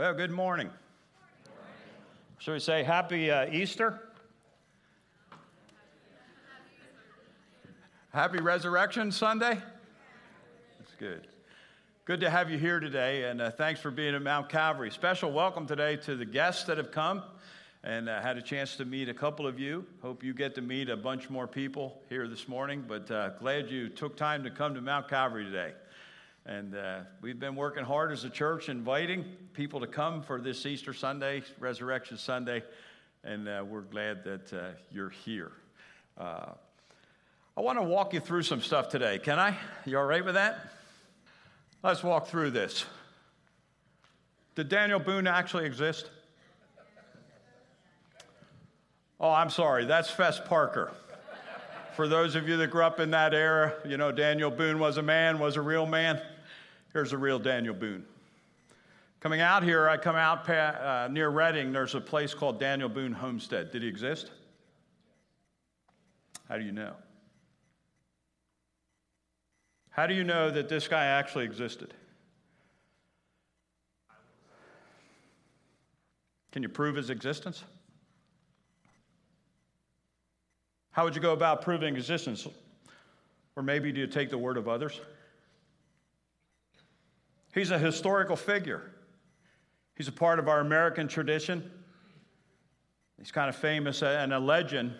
Well, good morning. Should we say happy uh, Easter? Happy Resurrection Sunday? That's good. Good to have you here today, and uh, thanks for being at Mount Calvary. Special welcome today to the guests that have come and uh, had a chance to meet a couple of you. Hope you get to meet a bunch more people here this morning, but uh, glad you took time to come to Mount Calvary today. And uh, we've been working hard as a church, inviting people to come for this Easter Sunday, Resurrection Sunday, and uh, we're glad that uh, you're here. Uh, I want to walk you through some stuff today. Can I? You all right with that? Let's walk through this. Did Daniel Boone actually exist? Oh, I'm sorry, that's Fess Parker. For those of you that grew up in that era, you know, Daniel Boone was a man, was a real man. Here's a real Daniel Boone. Coming out here, I come out uh, near Reading. There's a place called Daniel Boone Homestead. Did he exist? How do you know? How do you know that this guy actually existed? Can you prove his existence? How would you go about proving existence? Or maybe do you take the word of others? He's a historical figure. He's a part of our American tradition. He's kind of famous and a legend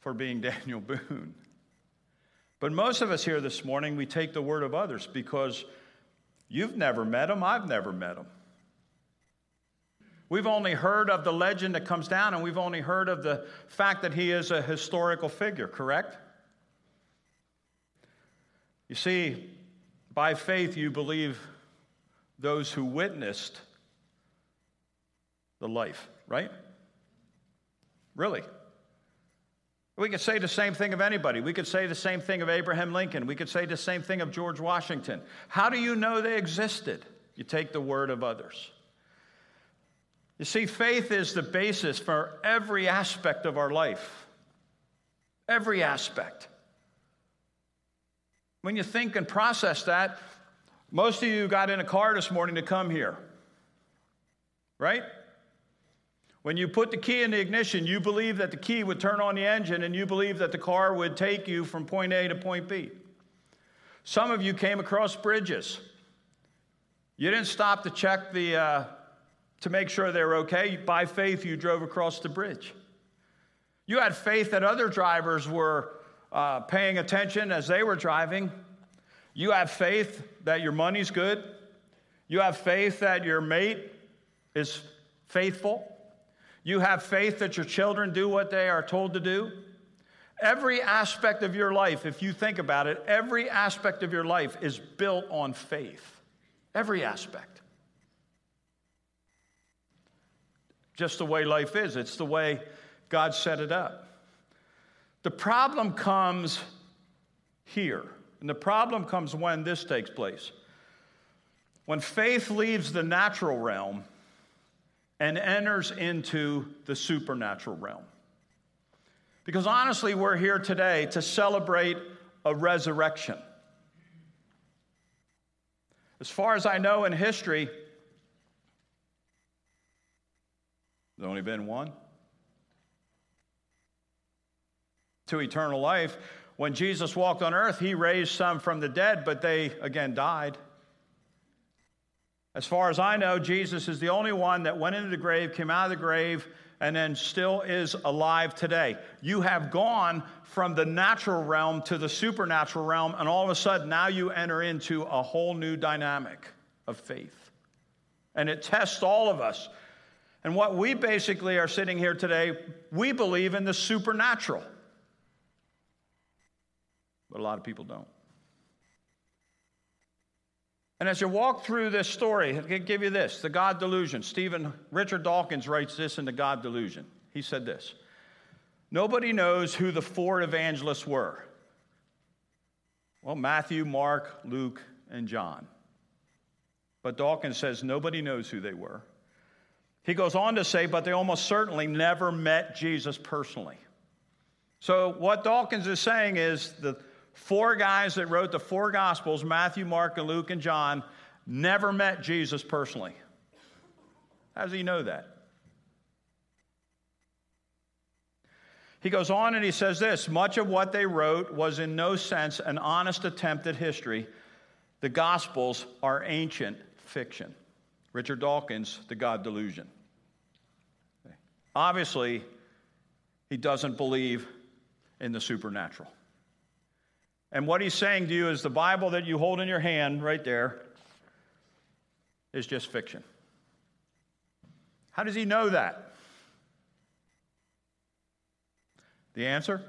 for being Daniel Boone. But most of us here this morning, we take the word of others because you've never met him, I've never met him. We've only heard of the legend that comes down, and we've only heard of the fact that he is a historical figure, correct? You see, by faith, you believe those who witnessed the life, right? Really? We could say the same thing of anybody. We could say the same thing of Abraham Lincoln. We could say the same thing of George Washington. How do you know they existed? You take the word of others. You see, faith is the basis for every aspect of our life. Every aspect. When you think and process that, most of you got in a car this morning to come here, right? When you put the key in the ignition, you believe that the key would turn on the engine and you believe that the car would take you from point A to point B. Some of you came across bridges. You didn't stop to check the, uh, to make sure they were okay. By faith, you drove across the bridge. You had faith that other drivers were uh, paying attention as they were driving. You have faith that your money's good. You have faith that your mate is faithful. You have faith that your children do what they are told to do. Every aspect of your life, if you think about it, every aspect of your life is built on faith. Every aspect. just the way life is, it's the way God set it up. The problem comes here, and the problem comes when this takes place. When faith leaves the natural realm and enters into the supernatural realm. Because honestly, we're here today to celebrate a resurrection. As far as I know in history, There's only been one. To eternal life. When Jesus walked on earth, he raised some from the dead, but they again died. As far as I know, Jesus is the only one that went into the grave, came out of the grave, and then still is alive today. You have gone from the natural realm to the supernatural realm, and all of a sudden now you enter into a whole new dynamic of faith. And it tests all of us and what we basically are sitting here today, we believe in the supernatural. But a lot of people don't. And as you walk through this story, I can give you this the God delusion. Stephen Richard Dawkins writes this in The God Delusion. He said this Nobody knows who the four evangelists were. Well, Matthew, Mark, Luke, and John. But Dawkins says nobody knows who they were. He goes on to say, but they almost certainly never met Jesus personally. So, what Dawkins is saying is the four guys that wrote the four Gospels Matthew, Mark, and Luke, and John never met Jesus personally. How does he know that? He goes on and he says this much of what they wrote was in no sense an honest attempt at history. The Gospels are ancient fiction. Richard Dawkins, The God Delusion. Obviously, he doesn't believe in the supernatural. And what he's saying to you is the Bible that you hold in your hand right there is just fiction. How does he know that? The answer?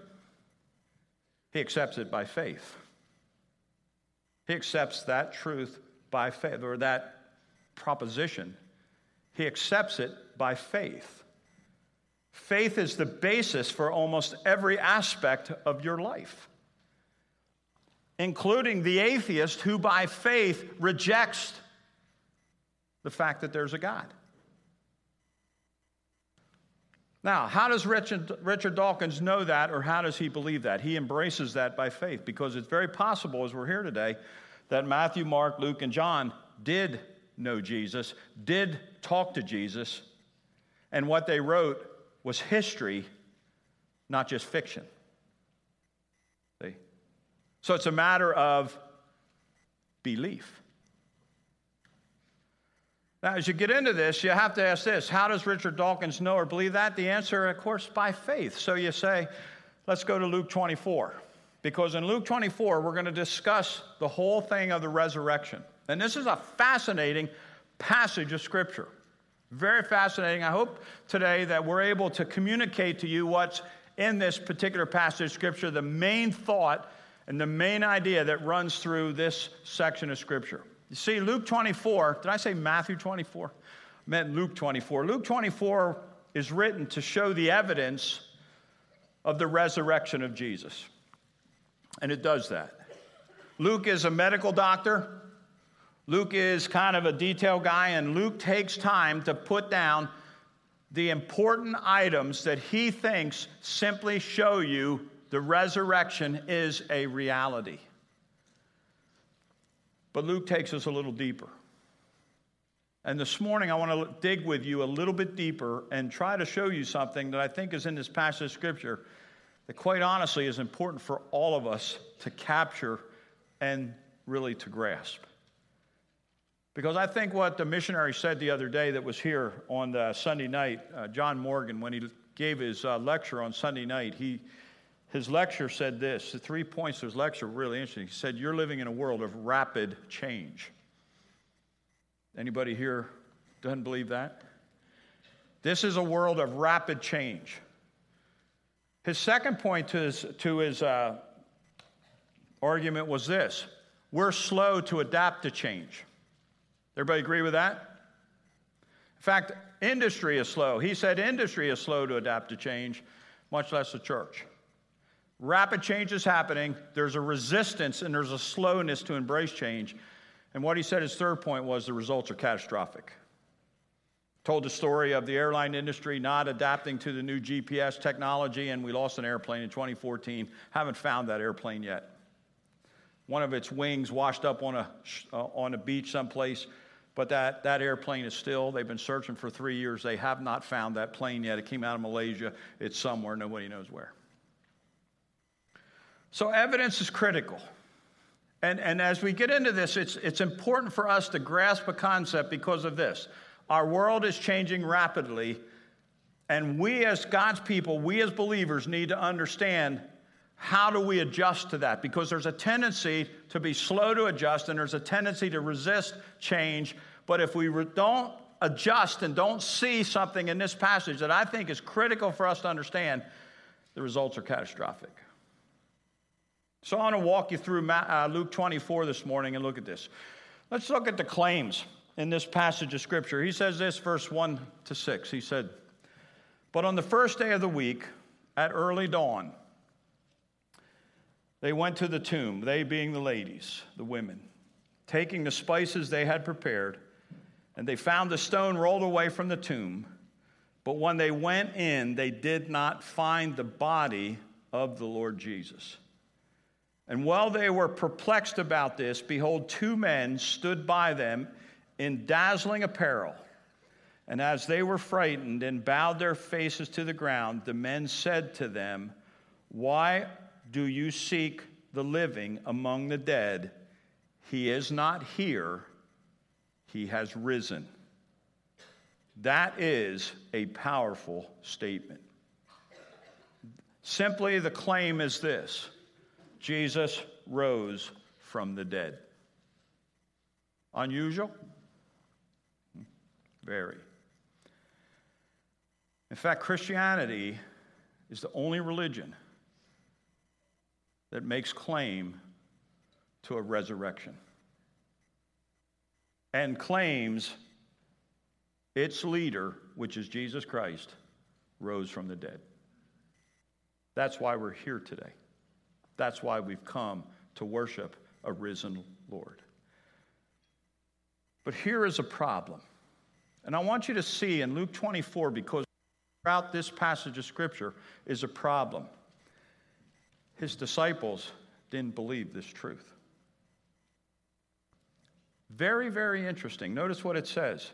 He accepts it by faith. He accepts that truth by faith, or that proposition. He accepts it by faith. Faith is the basis for almost every aspect of your life, including the atheist who, by faith, rejects the fact that there's a God. Now, how does Richard, Richard Dawkins know that, or how does he believe that? He embraces that by faith because it's very possible, as we're here today, that Matthew, Mark, Luke, and John did know Jesus, did talk to Jesus, and what they wrote was history, not just fiction. So it's a matter of belief. Now, as you get into this, you have to ask this How does Richard Dawkins know or believe that? The answer, of course, by faith. So you say, let's go to Luke 24. Because in Luke 24, we're going to discuss the whole thing of the resurrection. And this is a fascinating passage of Scripture. Very fascinating. I hope today that we're able to communicate to you what's in this particular passage of Scripture, the main thought and the main idea that runs through this section of Scripture. You see, Luke 24, did I say Matthew 24? I meant Luke 24. Luke 24 is written to show the evidence of the resurrection of Jesus. And it does that. Luke is a medical doctor. Luke is kind of a detail guy, and Luke takes time to put down the important items that he thinks simply show you the resurrection is a reality. But Luke takes us a little deeper. And this morning, I want to dig with you a little bit deeper and try to show you something that I think is in this passage of Scripture that, quite honestly, is important for all of us to capture and really to grasp. Because I think what the missionary said the other day that was here on the Sunday night, uh, John Morgan, when he gave his uh, lecture on Sunday night, he, his lecture said this the three points of his lecture were really interesting. He said, You're living in a world of rapid change. Anybody here doesn't believe that? This is a world of rapid change. His second point to his, to his uh, argument was this we're slow to adapt to change. Everybody agree with that? In fact, industry is slow. He said industry is slow to adapt to change, much less the church. Rapid change is happening. There's a resistance and there's a slowness to embrace change. And what he said his third point was the results are catastrophic. Told the story of the airline industry not adapting to the new GPS technology, and we lost an airplane in 2014. Haven't found that airplane yet. One of its wings washed up on a, uh, on a beach someplace. But that, that airplane is still, they've been searching for three years. They have not found that plane yet. It came out of Malaysia. It's somewhere, nobody knows where. So, evidence is critical. And, and as we get into this, it's, it's important for us to grasp a concept because of this. Our world is changing rapidly, and we as God's people, we as believers, need to understand how do we adjust to that? Because there's a tendency to be slow to adjust and there's a tendency to resist change. But if we re- don't adjust and don't see something in this passage that I think is critical for us to understand, the results are catastrophic. So I want to walk you through uh, Luke 24 this morning and look at this. Let's look at the claims in this passage of Scripture. He says this, verse 1 to 6. He said, But on the first day of the week, at early dawn, they went to the tomb, they being the ladies, the women, taking the spices they had prepared, and they found the stone rolled away from the tomb. But when they went in, they did not find the body of the Lord Jesus. And while they were perplexed about this, behold, two men stood by them in dazzling apparel. And as they were frightened and bowed their faces to the ground, the men said to them, Why do you seek the living among the dead? He is not here, he has risen. That is a powerful statement. Simply, the claim is this Jesus rose from the dead. Unusual? Very. In fact, Christianity is the only religion that makes claim to a resurrection and claims its leader, which is Jesus Christ, rose from the dead. That's why we're here today. That's why we've come to worship a risen Lord. But here is a problem. And I want you to see in Luke 24, because throughout this passage of Scripture is a problem. His disciples didn't believe this truth. Very, very interesting. Notice what it says.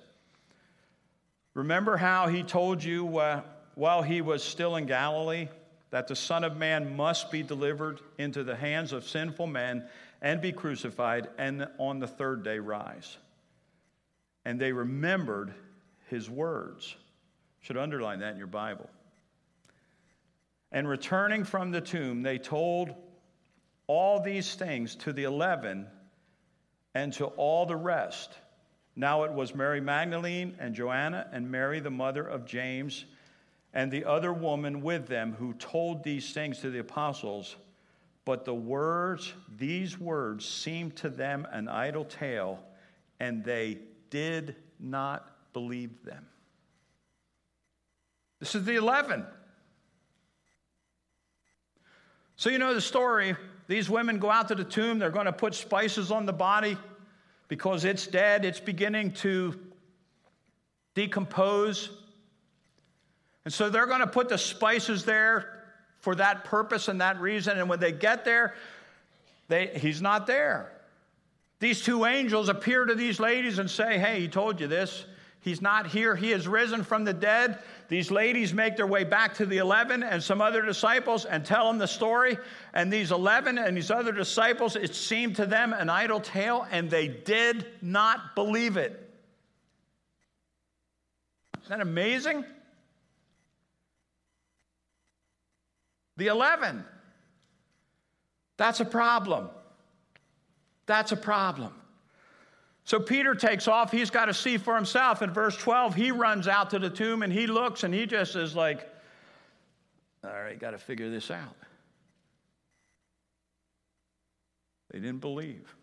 Remember how he told you uh, while he was still in Galilee that the Son of Man must be delivered into the hands of sinful men and be crucified, and on the third day rise. And they remembered his words. Should underline that in your Bible. And returning from the tomb, they told all these things to the eleven and to all the rest. Now it was Mary Magdalene and Joanna and Mary, the mother of James, and the other woman with them who told these things to the apostles. But the words, these words, seemed to them an idle tale, and they did not believe them. This is the 11. So, you know the story. These women go out to the tomb, they're going to put spices on the body because it's dead, it's beginning to decompose. And so they're going to put the spices there for that purpose and that reason. And when they get there, they, he's not there. These two angels appear to these ladies and say, Hey, he told you this. He's not here. He has risen from the dead. These ladies make their way back to the 11 and some other disciples and tell them the story. And these 11 and these other disciples, it seemed to them an idle tale, and they did not believe it. Isn't that amazing? The 11. That's a problem. That's a problem. So Peter takes off. He's got to see for himself. In verse 12, he runs out to the tomb and he looks and he just is like, all right, got to figure this out. They didn't believe.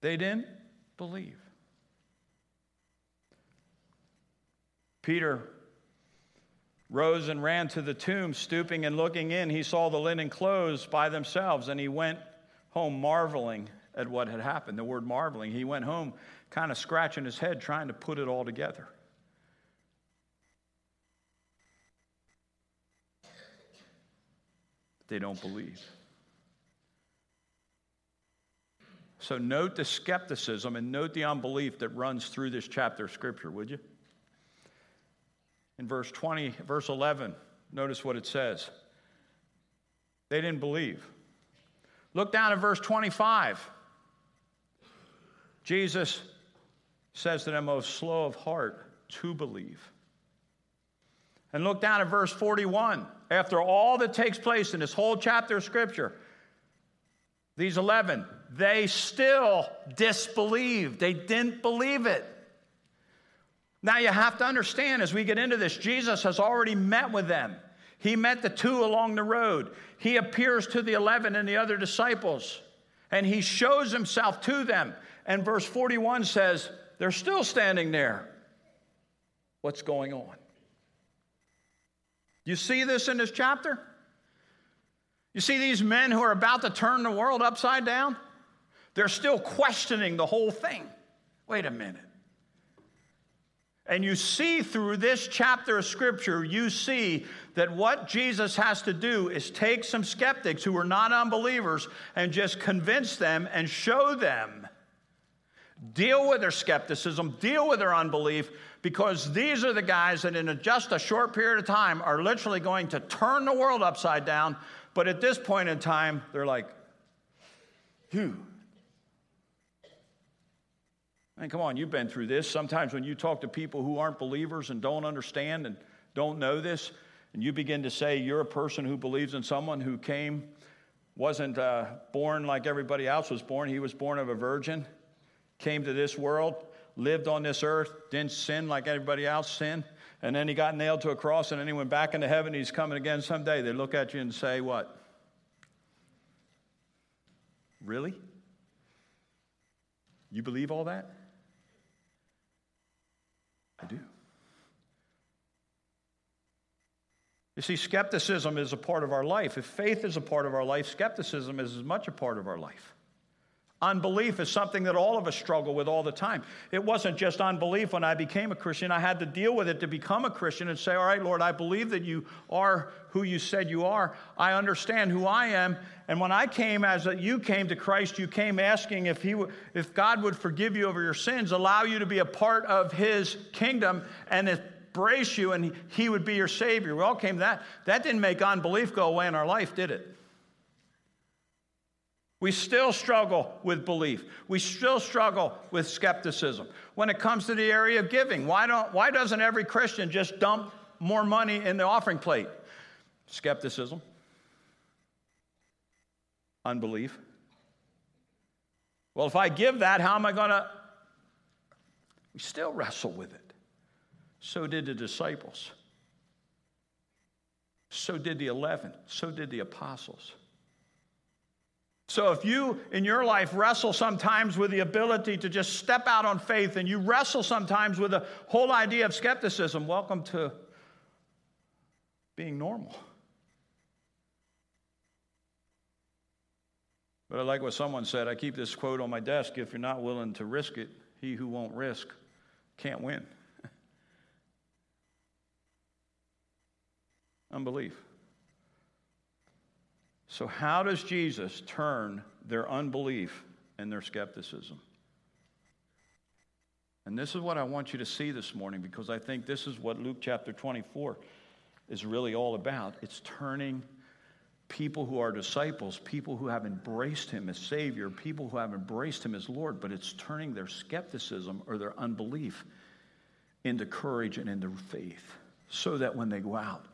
They didn't believe. Peter rose and ran to the tomb, stooping and looking in. He saw the linen clothes by themselves, and he went home marveling at what had happened. The word marveling, he went home kind of scratching his head, trying to put it all together. They don't believe. So note the skepticism and note the unbelief that runs through this chapter of Scripture, would you? In verse 20, verse 11, notice what it says. They didn't believe. Look down at verse 25. Jesus says that I'm most oh, slow of heart to believe. And look down at verse 41. After all that takes place in this whole chapter of Scripture, these 11, they still disbelieved. They didn't believe it. Now you have to understand as we get into this, Jesus has already met with them. He met the two along the road. He appears to the 11 and the other disciples, and he shows himself to them. And verse 41 says, They're still standing there. What's going on? You see this in this chapter? You see these men who are about to turn the world upside down? They're still questioning the whole thing. Wait a minute. And you see through this chapter of scripture, you see that what Jesus has to do is take some skeptics who are not unbelievers and just convince them and show them. Deal with their skepticism, deal with their unbelief, because these are the guys that in just a short period of time are literally going to turn the world upside down. But at this point in time, they're like, phew, and come on, you've been through this. Sometimes when you talk to people who aren't believers and don't understand and don't know this, and you begin to say you're a person who believes in someone who came, wasn't uh, born like everybody else was born. He was born of a virgin, came to this world, lived on this earth, didn't sin like everybody else sinned, and then he got nailed to a cross, and then he went back into heaven. He's coming again someday. They look at you and say, What? Really? You believe all that? I do. You see, skepticism is a part of our life. If faith is a part of our life, skepticism is as much a part of our life. Unbelief is something that all of us struggle with all the time. It wasn't just unbelief when I became a Christian. I had to deal with it to become a Christian and say, All right, Lord, I believe that you are who you said you are. I understand who I am. And when I came as you came to Christ, you came asking if, he, if God would forgive you over your sins, allow you to be a part of his kingdom, and embrace you, and he would be your Savior. We all came to that. That didn't make unbelief go away in our life, did it? We still struggle with belief. We still struggle with skepticism. When it comes to the area of giving, why, don't, why doesn't every Christian just dump more money in the offering plate? Skepticism, unbelief. Well, if I give that, how am I going to? We still wrestle with it. So did the disciples. So did the 11. So did the apostles. So if you in your life wrestle sometimes with the ability to just step out on faith and you wrestle sometimes with the whole idea of skepticism, welcome to being normal. But I like what someone said. I keep this quote on my desk if you're not willing to risk it, he who won't risk can't win. Unbelief. So, how does Jesus turn their unbelief and their skepticism? And this is what I want you to see this morning because I think this is what Luke chapter 24 is really all about. It's turning people who are disciples, people who have embraced him as Savior, people who have embraced him as Lord, but it's turning their skepticism or their unbelief into courage and into faith so that when they go out,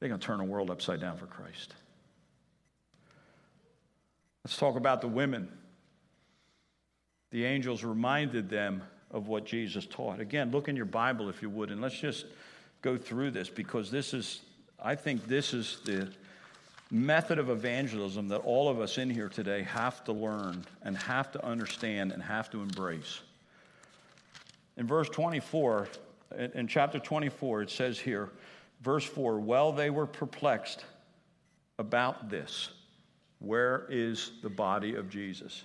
they're going to turn the world upside down for Christ. Let's talk about the women. The angels reminded them of what Jesus taught. Again, look in your Bible if you would, and let's just go through this because this is, I think, this is the method of evangelism that all of us in here today have to learn and have to understand and have to embrace. In verse 24, in chapter 24, it says here, verse 4 Well, they were perplexed about this. Where is the body of Jesus?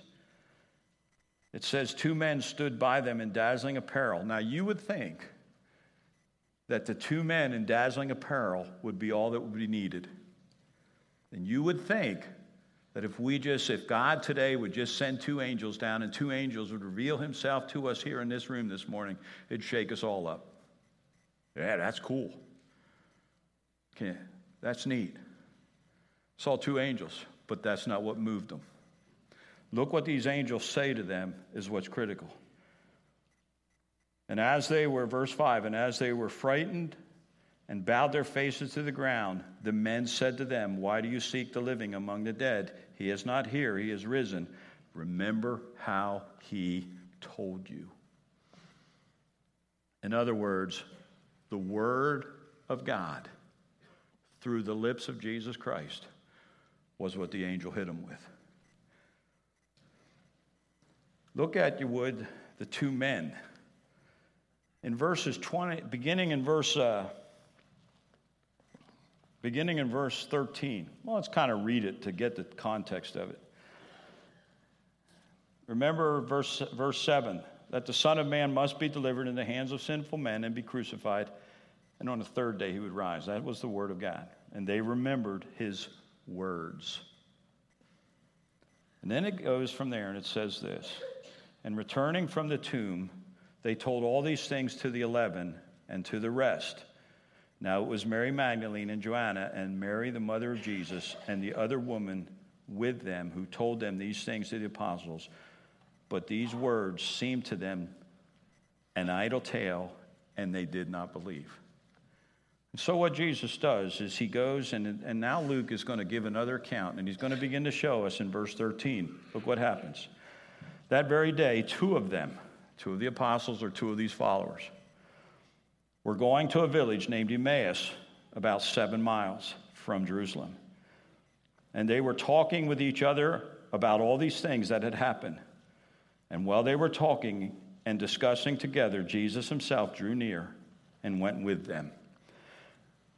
It says, Two men stood by them in dazzling apparel. Now, you would think that the two men in dazzling apparel would be all that would be needed. And you would think that if we just, if God today would just send two angels down and two angels would reveal himself to us here in this room this morning, it'd shake us all up. Yeah, that's cool. Okay, that's neat. Saw two angels but that's not what moved them. Look what these angels say to them is what's critical. And as they were, verse 5, and as they were frightened and bowed their faces to the ground, the men said to them, Why do you seek the living among the dead? He is not here, he is risen. Remember how he told you. In other words, the word of God through the lips of Jesus Christ was what the angel hit him with. Look at, you would, the two men. In verses 20, beginning in verse, uh, beginning in verse 13. Well, let's kind of read it to get the context of it. Remember verse, verse 7. that the Son of Man must be delivered in the hands of sinful men and be crucified, and on the third day he would rise. That was the word of God. And they remembered his words. And then it goes from there and it says this And returning from the tomb, they told all these things to the eleven and to the rest. Now it was Mary Magdalene and Joanna and Mary, the mother of Jesus, and the other woman with them who told them these things to the apostles. But these words seemed to them an idle tale, and they did not believe. So, what Jesus does is he goes, and, and now Luke is going to give another account, and he's going to begin to show us in verse 13. Look what happens. That very day, two of them, two of the apostles or two of these followers, were going to a village named Emmaus, about seven miles from Jerusalem. And they were talking with each other about all these things that had happened. And while they were talking and discussing together, Jesus himself drew near and went with them.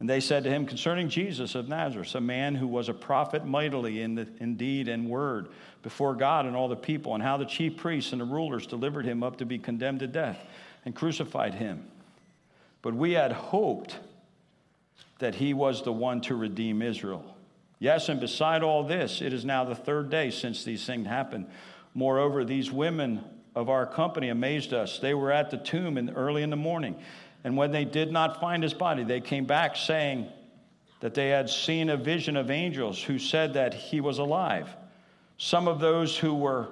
And they said to him, Concerning Jesus of Nazareth, a man who was a prophet mightily in, the, in deed and word before God and all the people, and how the chief priests and the rulers delivered him up to be condemned to death and crucified him. But we had hoped that he was the one to redeem Israel. Yes, and beside all this, it is now the third day since these things happened. Moreover, these women of our company amazed us. They were at the tomb in, early in the morning, and when they did not find his body, they came back saying that they had seen a vision of angels who said that he was alive. Some of those who were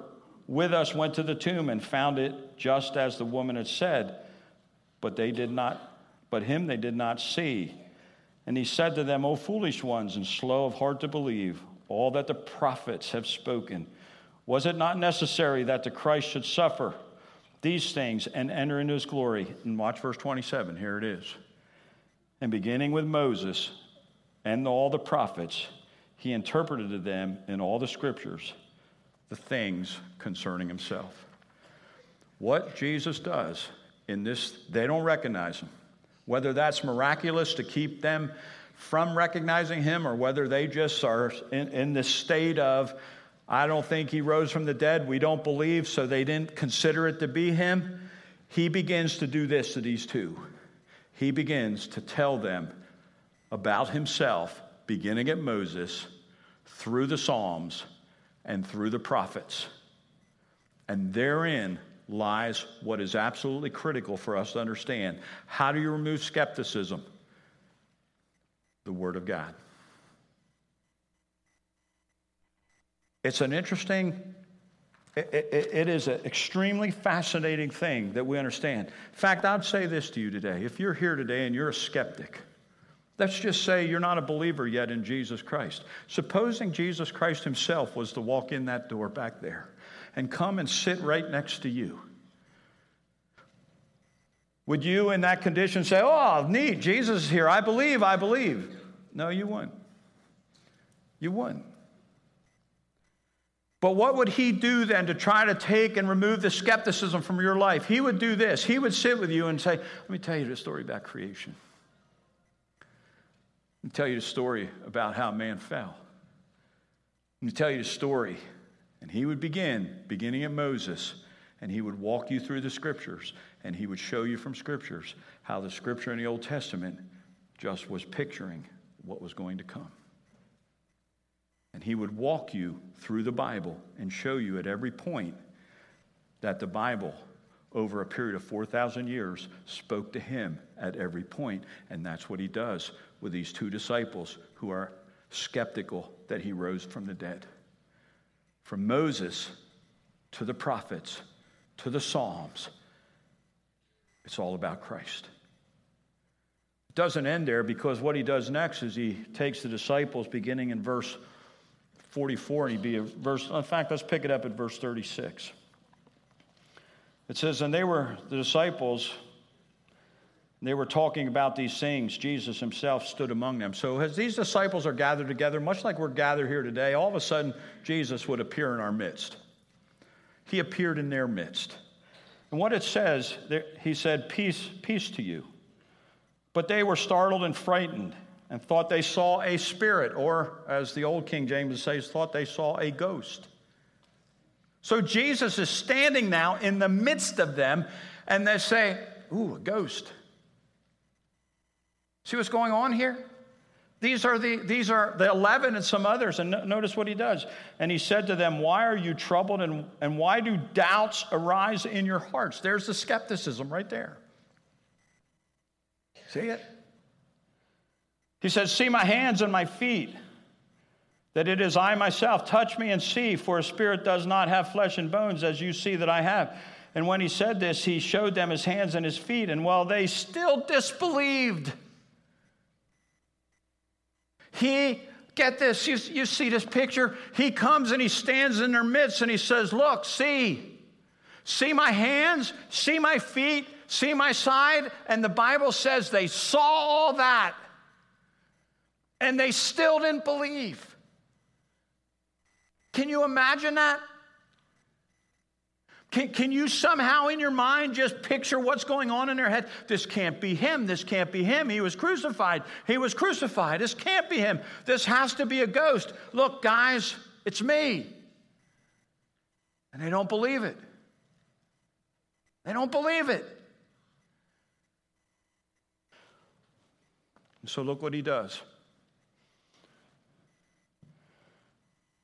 with us went to the tomb and found it just as the woman had said, but they did not, but him they did not see. And he said to them, O foolish ones and slow of heart to believe all that the prophets have spoken. Was it not necessary that the Christ should suffer these things and enter into his glory? And watch verse 27. Here it is. And beginning with Moses and all the prophets, he interpreted to them in all the scriptures the things concerning himself. What Jesus does in this, they don't recognize him. Whether that's miraculous to keep them from recognizing him or whether they just are in, in this state of, I don't think he rose from the dead, we don't believe, so they didn't consider it to be him. He begins to do this to these two. He begins to tell them about himself, beginning at Moses, through the Psalms, and through the prophets. And therein lies what is absolutely critical for us to understand. How do you remove skepticism? The Word of God. It's an interesting, it, it, it is an extremely fascinating thing that we understand. In fact, I'd say this to you today. If you're here today and you're a skeptic, Let's just say you're not a believer yet in Jesus Christ. Supposing Jesus Christ himself was to walk in that door back there and come and sit right next to you. Would you, in that condition, say, Oh, neat, Jesus is here. I believe, I believe? No, you wouldn't. You wouldn't. But what would he do then to try to take and remove the skepticism from your life? He would do this. He would sit with you and say, Let me tell you the story about creation. Let me tell you the story about how man fell. Let me tell you the story and he would begin, beginning at Moses, and he would walk you through the scriptures, and he would show you from scriptures how the scripture in the Old Testament just was picturing what was going to come. And he would walk you through the Bible and show you at every point that the Bible, over a period of 4,000 years, spoke to him at every point. And that's what he does with these two disciples who are skeptical that he rose from the dead. From Moses to the prophets to the Psalms, it's all about Christ. It doesn't end there because what he does next is he takes the disciples, beginning in verse 44, and he'd be a verse. In fact, let's pick it up at verse 36. It says, And they were the disciples They were talking about these things. Jesus himself stood among them. So, as these disciples are gathered together, much like we're gathered here today, all of a sudden Jesus would appear in our midst. He appeared in their midst. And what it says, he said, Peace, peace to you. But they were startled and frightened and thought they saw a spirit, or as the old King James says, thought they saw a ghost. So Jesus is standing now in the midst of them, and they say, Ooh, a ghost. See what's going on here? These are the, these are the 11 and some others. And notice what he does. And he said to them, Why are you troubled and, and why do doubts arise in your hearts? There's the skepticism right there. See it? He says, See my hands and my feet, that it is I myself. Touch me and see, for a spirit does not have flesh and bones, as you see that I have. And when he said this, he showed them his hands and his feet. And while they still disbelieved, he, get this, you, you see this picture? He comes and he stands in their midst and he says, Look, see, see my hands, see my feet, see my side. And the Bible says they saw all that and they still didn't believe. Can you imagine that? Can, can you somehow in your mind just picture what's going on in their head? This can't be him. This can't be him. He was crucified. He was crucified. This can't be him. This has to be a ghost. Look, guys, it's me. And they don't believe it. They don't believe it. And so look what he does.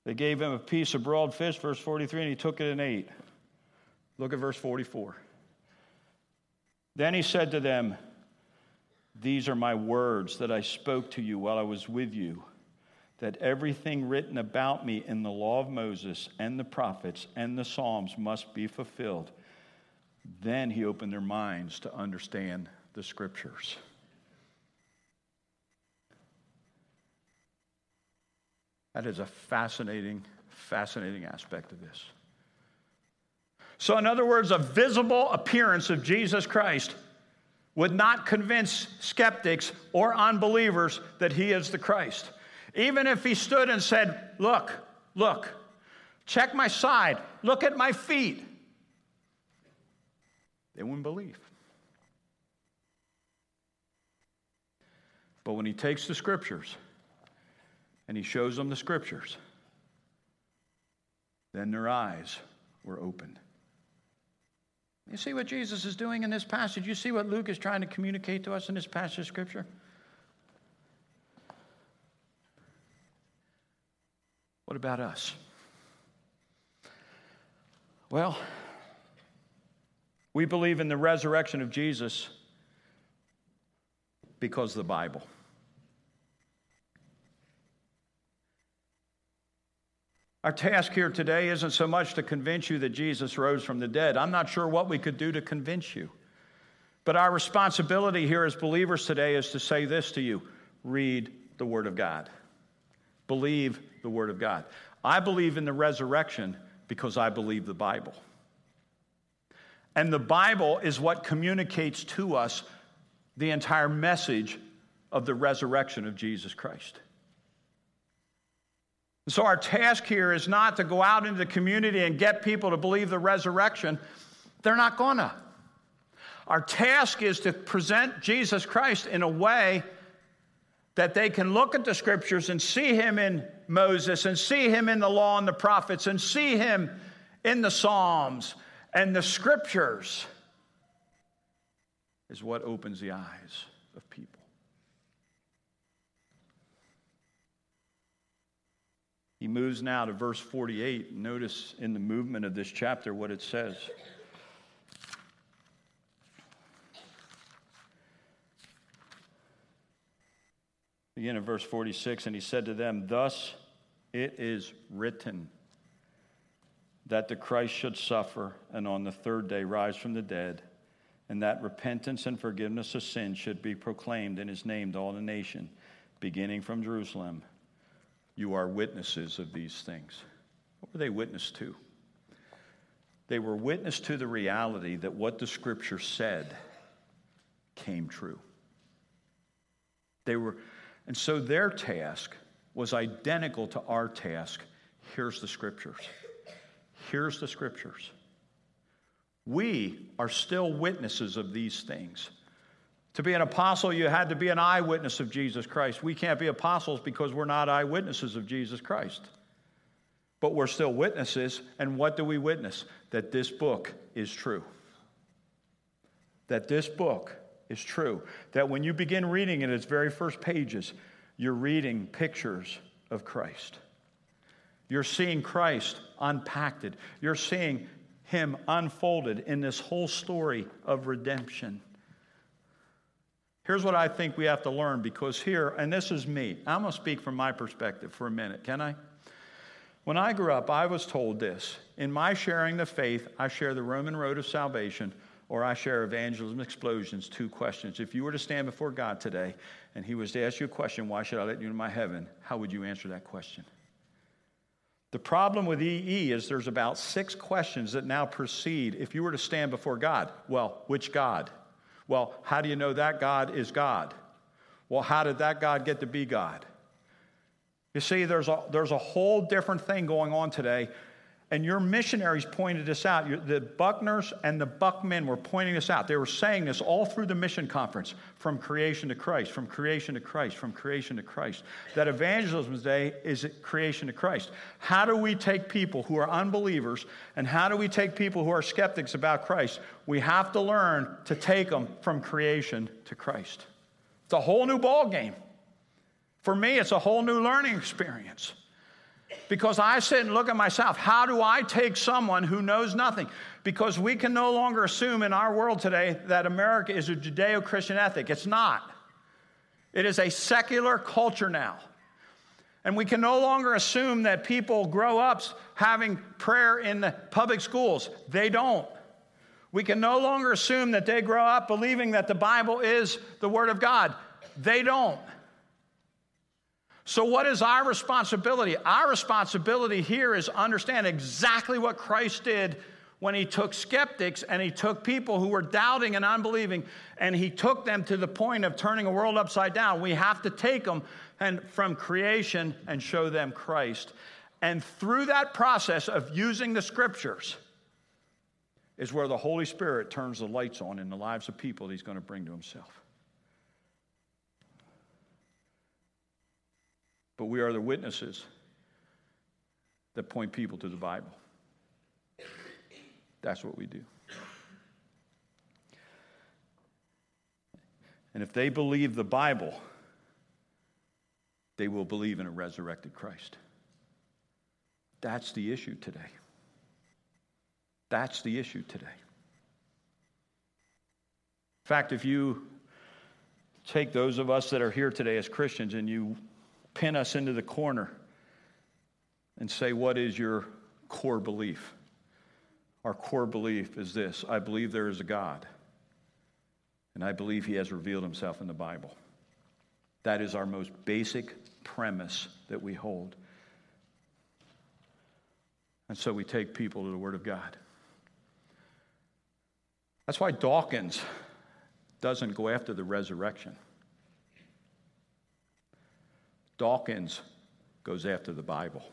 They gave him a piece of broiled fish, verse 43, and he took it and ate. Look at verse 44. Then he said to them, These are my words that I spoke to you while I was with you, that everything written about me in the law of Moses and the prophets and the Psalms must be fulfilled. Then he opened their minds to understand the scriptures. That is a fascinating, fascinating aspect of this. So, in other words, a visible appearance of Jesus Christ would not convince skeptics or unbelievers that he is the Christ. Even if he stood and said, Look, look, check my side, look at my feet, they wouldn't believe. But when he takes the scriptures and he shows them the scriptures, then their eyes were opened. You see what Jesus is doing in this passage? You see what Luke is trying to communicate to us in this passage of Scripture? What about us? Well, we believe in the resurrection of Jesus because of the Bible. Our task here today isn't so much to convince you that Jesus rose from the dead. I'm not sure what we could do to convince you. But our responsibility here as believers today is to say this to you read the Word of God, believe the Word of God. I believe in the resurrection because I believe the Bible. And the Bible is what communicates to us the entire message of the resurrection of Jesus Christ. So, our task here is not to go out into the community and get people to believe the resurrection. They're not gonna. Our task is to present Jesus Christ in a way that they can look at the scriptures and see him in Moses and see him in the law and the prophets and see him in the Psalms and the scriptures is what opens the eyes of people. He moves now to verse 48. Notice in the movement of this chapter what it says. Begin in verse 46 And he said to them, Thus it is written that the Christ should suffer and on the third day rise from the dead, and that repentance and forgiveness of sin should be proclaimed in his name to all the nation, beginning from Jerusalem. You are witnesses of these things. What were they witness to? They were witness to the reality that what the scripture said came true. They were, and so their task was identical to our task. Here's the scriptures. Here's the scriptures. We are still witnesses of these things. To be an apostle, you had to be an eyewitness of Jesus Christ. We can't be apostles because we're not eyewitnesses of Jesus Christ. But we're still witnesses, and what do we witness? That this book is true. That this book is true. That when you begin reading it, its very first pages, you're reading pictures of Christ. You're seeing Christ unpacked. You're seeing him unfolded in this whole story of redemption. Here's what I think we have to learn because here, and this is me, I'm going to speak from my perspective for a minute, can I? When I grew up, I was told this in my sharing the faith, I share the Roman road of salvation or I share evangelism explosions, two questions. If you were to stand before God today and He was to ask you a question, why should I let you into my heaven? How would you answer that question? The problem with EE is there's about six questions that now proceed if you were to stand before God. Well, which God? Well, how do you know that God is God? Well, how did that God get to be God? You see, there's a, there's a whole different thing going on today and your missionaries pointed this out. The Buckners and the Buckmen were pointing this out. They were saying this all through the mission conference from creation to Christ, from creation to Christ, from creation to Christ. That evangelism today is creation to Christ. How do we take people who are unbelievers and how do we take people who are skeptics about Christ? We have to learn to take them from creation to Christ. It's a whole new ball game. For me, it's a whole new learning experience. Because I sit and look at myself. How do I take someone who knows nothing? Because we can no longer assume in our world today that America is a Judeo Christian ethic. It's not. It is a secular culture now. And we can no longer assume that people grow up having prayer in the public schools. They don't. We can no longer assume that they grow up believing that the Bible is the Word of God. They don't. So, what is our responsibility? Our responsibility here is understand exactly what Christ did when he took skeptics and he took people who were doubting and unbelieving and he took them to the point of turning a world upside down. We have to take them and from creation and show them Christ. And through that process of using the scriptures is where the Holy Spirit turns the lights on in the lives of people he's going to bring to himself. But we are the witnesses that point people to the Bible. That's what we do. And if they believe the Bible, they will believe in a resurrected Christ. That's the issue today. That's the issue today. In fact, if you take those of us that are here today as Christians and you pin us into the corner and say, What is your core belief? Our core belief is this I believe there is a God, and I believe he has revealed himself in the Bible. That is our most basic premise that we hold. And so we take people to the Word of God. That's why Dawkins doesn't go after the resurrection. Dawkins goes after the Bible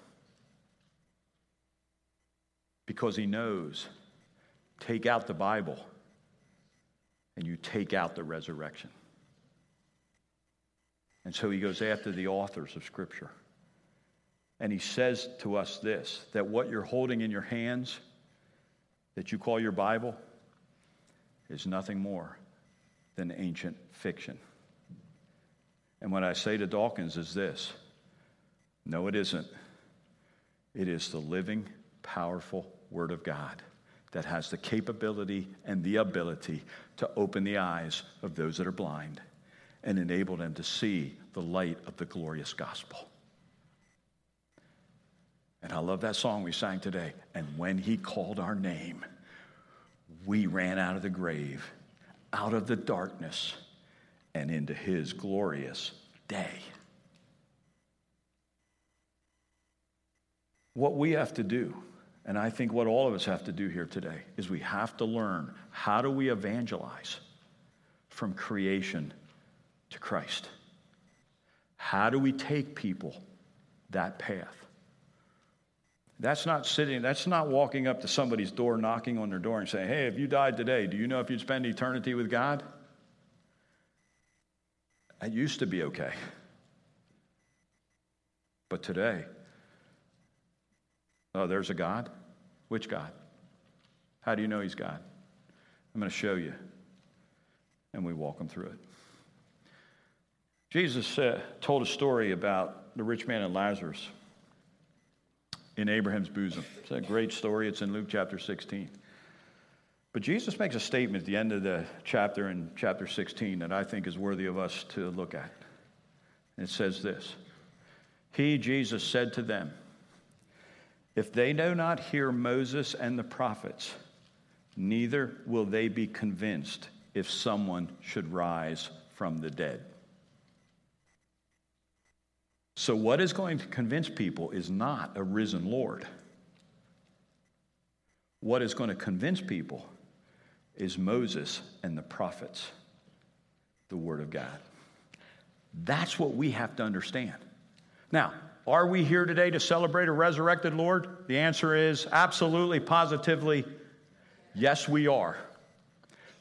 because he knows take out the Bible and you take out the resurrection. And so he goes after the authors of Scripture. And he says to us this that what you're holding in your hands, that you call your Bible, is nothing more than ancient fiction. And what I say to Dawkins is this no, it isn't. It is the living, powerful Word of God that has the capability and the ability to open the eyes of those that are blind and enable them to see the light of the glorious gospel. And I love that song we sang today. And when he called our name, we ran out of the grave, out of the darkness and into his glorious day. What we have to do, and I think what all of us have to do here today, is we have to learn how do we evangelize from creation to Christ. How do we take people that path? That's not sitting, that's not walking up to somebody's door, knocking on their door, and saying, Hey, if you died today, do you know if you'd spend eternity with God? That used to be okay. But today, oh, there's a God? Which God? How do you know He's God? I'm going to show you. And we walk them through it. Jesus uh, told a story about the rich man and Lazarus in Abraham's bosom. It's a great story. It's in Luke chapter 16. But Jesus makes a statement at the end of the chapter in chapter 16 that I think is worthy of us to look at. It says this He, Jesus, said to them, If they do not hear Moses and the prophets, neither will they be convinced if someone should rise from the dead. So, what is going to convince people is not a risen Lord. What is going to convince people is Moses and the prophets, the Word of God. That's what we have to understand. Now, are we here today to celebrate a resurrected Lord? The answer is absolutely, positively, yes, we are.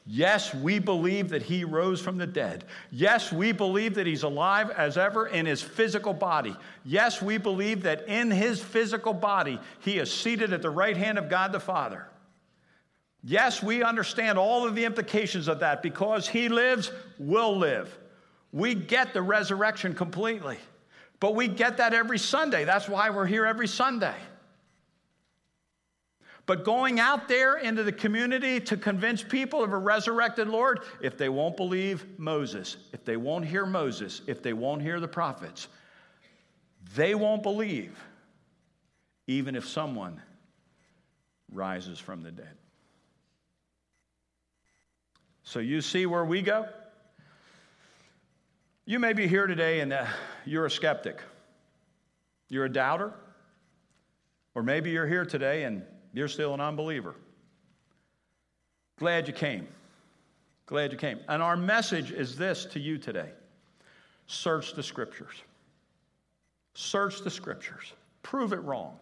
Yes, we believe that he rose from the dead. Yes, we believe that he's alive as ever in his physical body. Yes, we believe that in his physical body, he is seated at the right hand of God the Father. Yes, we understand all of the implications of that because he lives, we'll live. We get the resurrection completely, but we get that every Sunday. That's why we're here every Sunday. But going out there into the community to convince people of a resurrected Lord, if they won't believe Moses, if they won't hear Moses, if they won't hear the prophets, they won't believe, even if someone rises from the dead. So you see where we go? You may be here today and uh, you're a skeptic. You're a doubter. Or maybe you're here today and you're still an unbeliever. Glad you came. Glad you came. And our message is this to you today search the scriptures. Search the scriptures. Prove it wrong.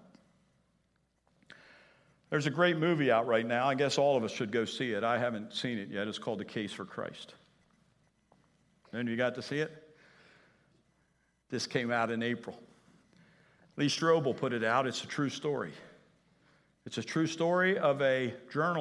There's a great movie out right now. I guess all of us should go see it. I haven't seen it yet. It's called The Case for Christ. And you got to see it? This came out in April. Lee Strobel put it out. It's a true story. It's a true story of a journalist.